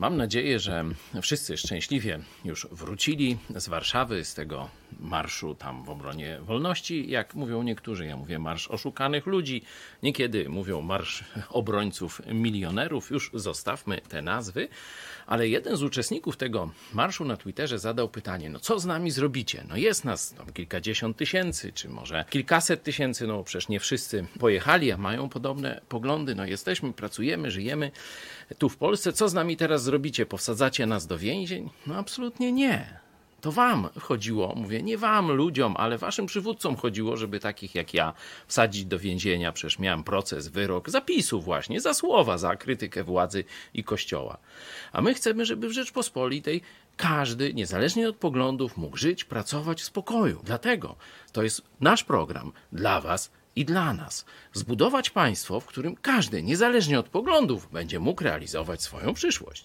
Mam nadzieję, że wszyscy szczęśliwie już wrócili z Warszawy, z tego marszu tam w obronie wolności, jak mówią niektórzy. Ja mówię marsz oszukanych ludzi, niekiedy mówią marsz obrońców milionerów. Już zostawmy te nazwy. Ale jeden z uczestników tego marszu na Twitterze zadał pytanie: No co z nami zrobicie? No jest nas tam kilkadziesiąt tysięcy, czy może kilkaset tysięcy, no przecież nie wszyscy pojechali, a mają podobne poglądy. No jesteśmy, pracujemy, żyjemy tu w Polsce. Co z nami teraz zrobicie? Powsadzacie nas do więzień? No absolutnie nie. To wam chodziło, mówię, nie wam, ludziom, ale waszym przywódcom chodziło, żeby takich jak ja wsadzić do więzienia. Przecież miałem proces, wyrok, zapisu właśnie, za słowa, za krytykę władzy i kościoła. A my chcemy, żeby w Rzeczpospolitej każdy, niezależnie od poglądów, mógł żyć, pracować w spokoju. Dlatego to jest nasz program dla was i dla nas. Zbudować państwo, w którym każdy, niezależnie od poglądów, będzie mógł realizować swoją przyszłość.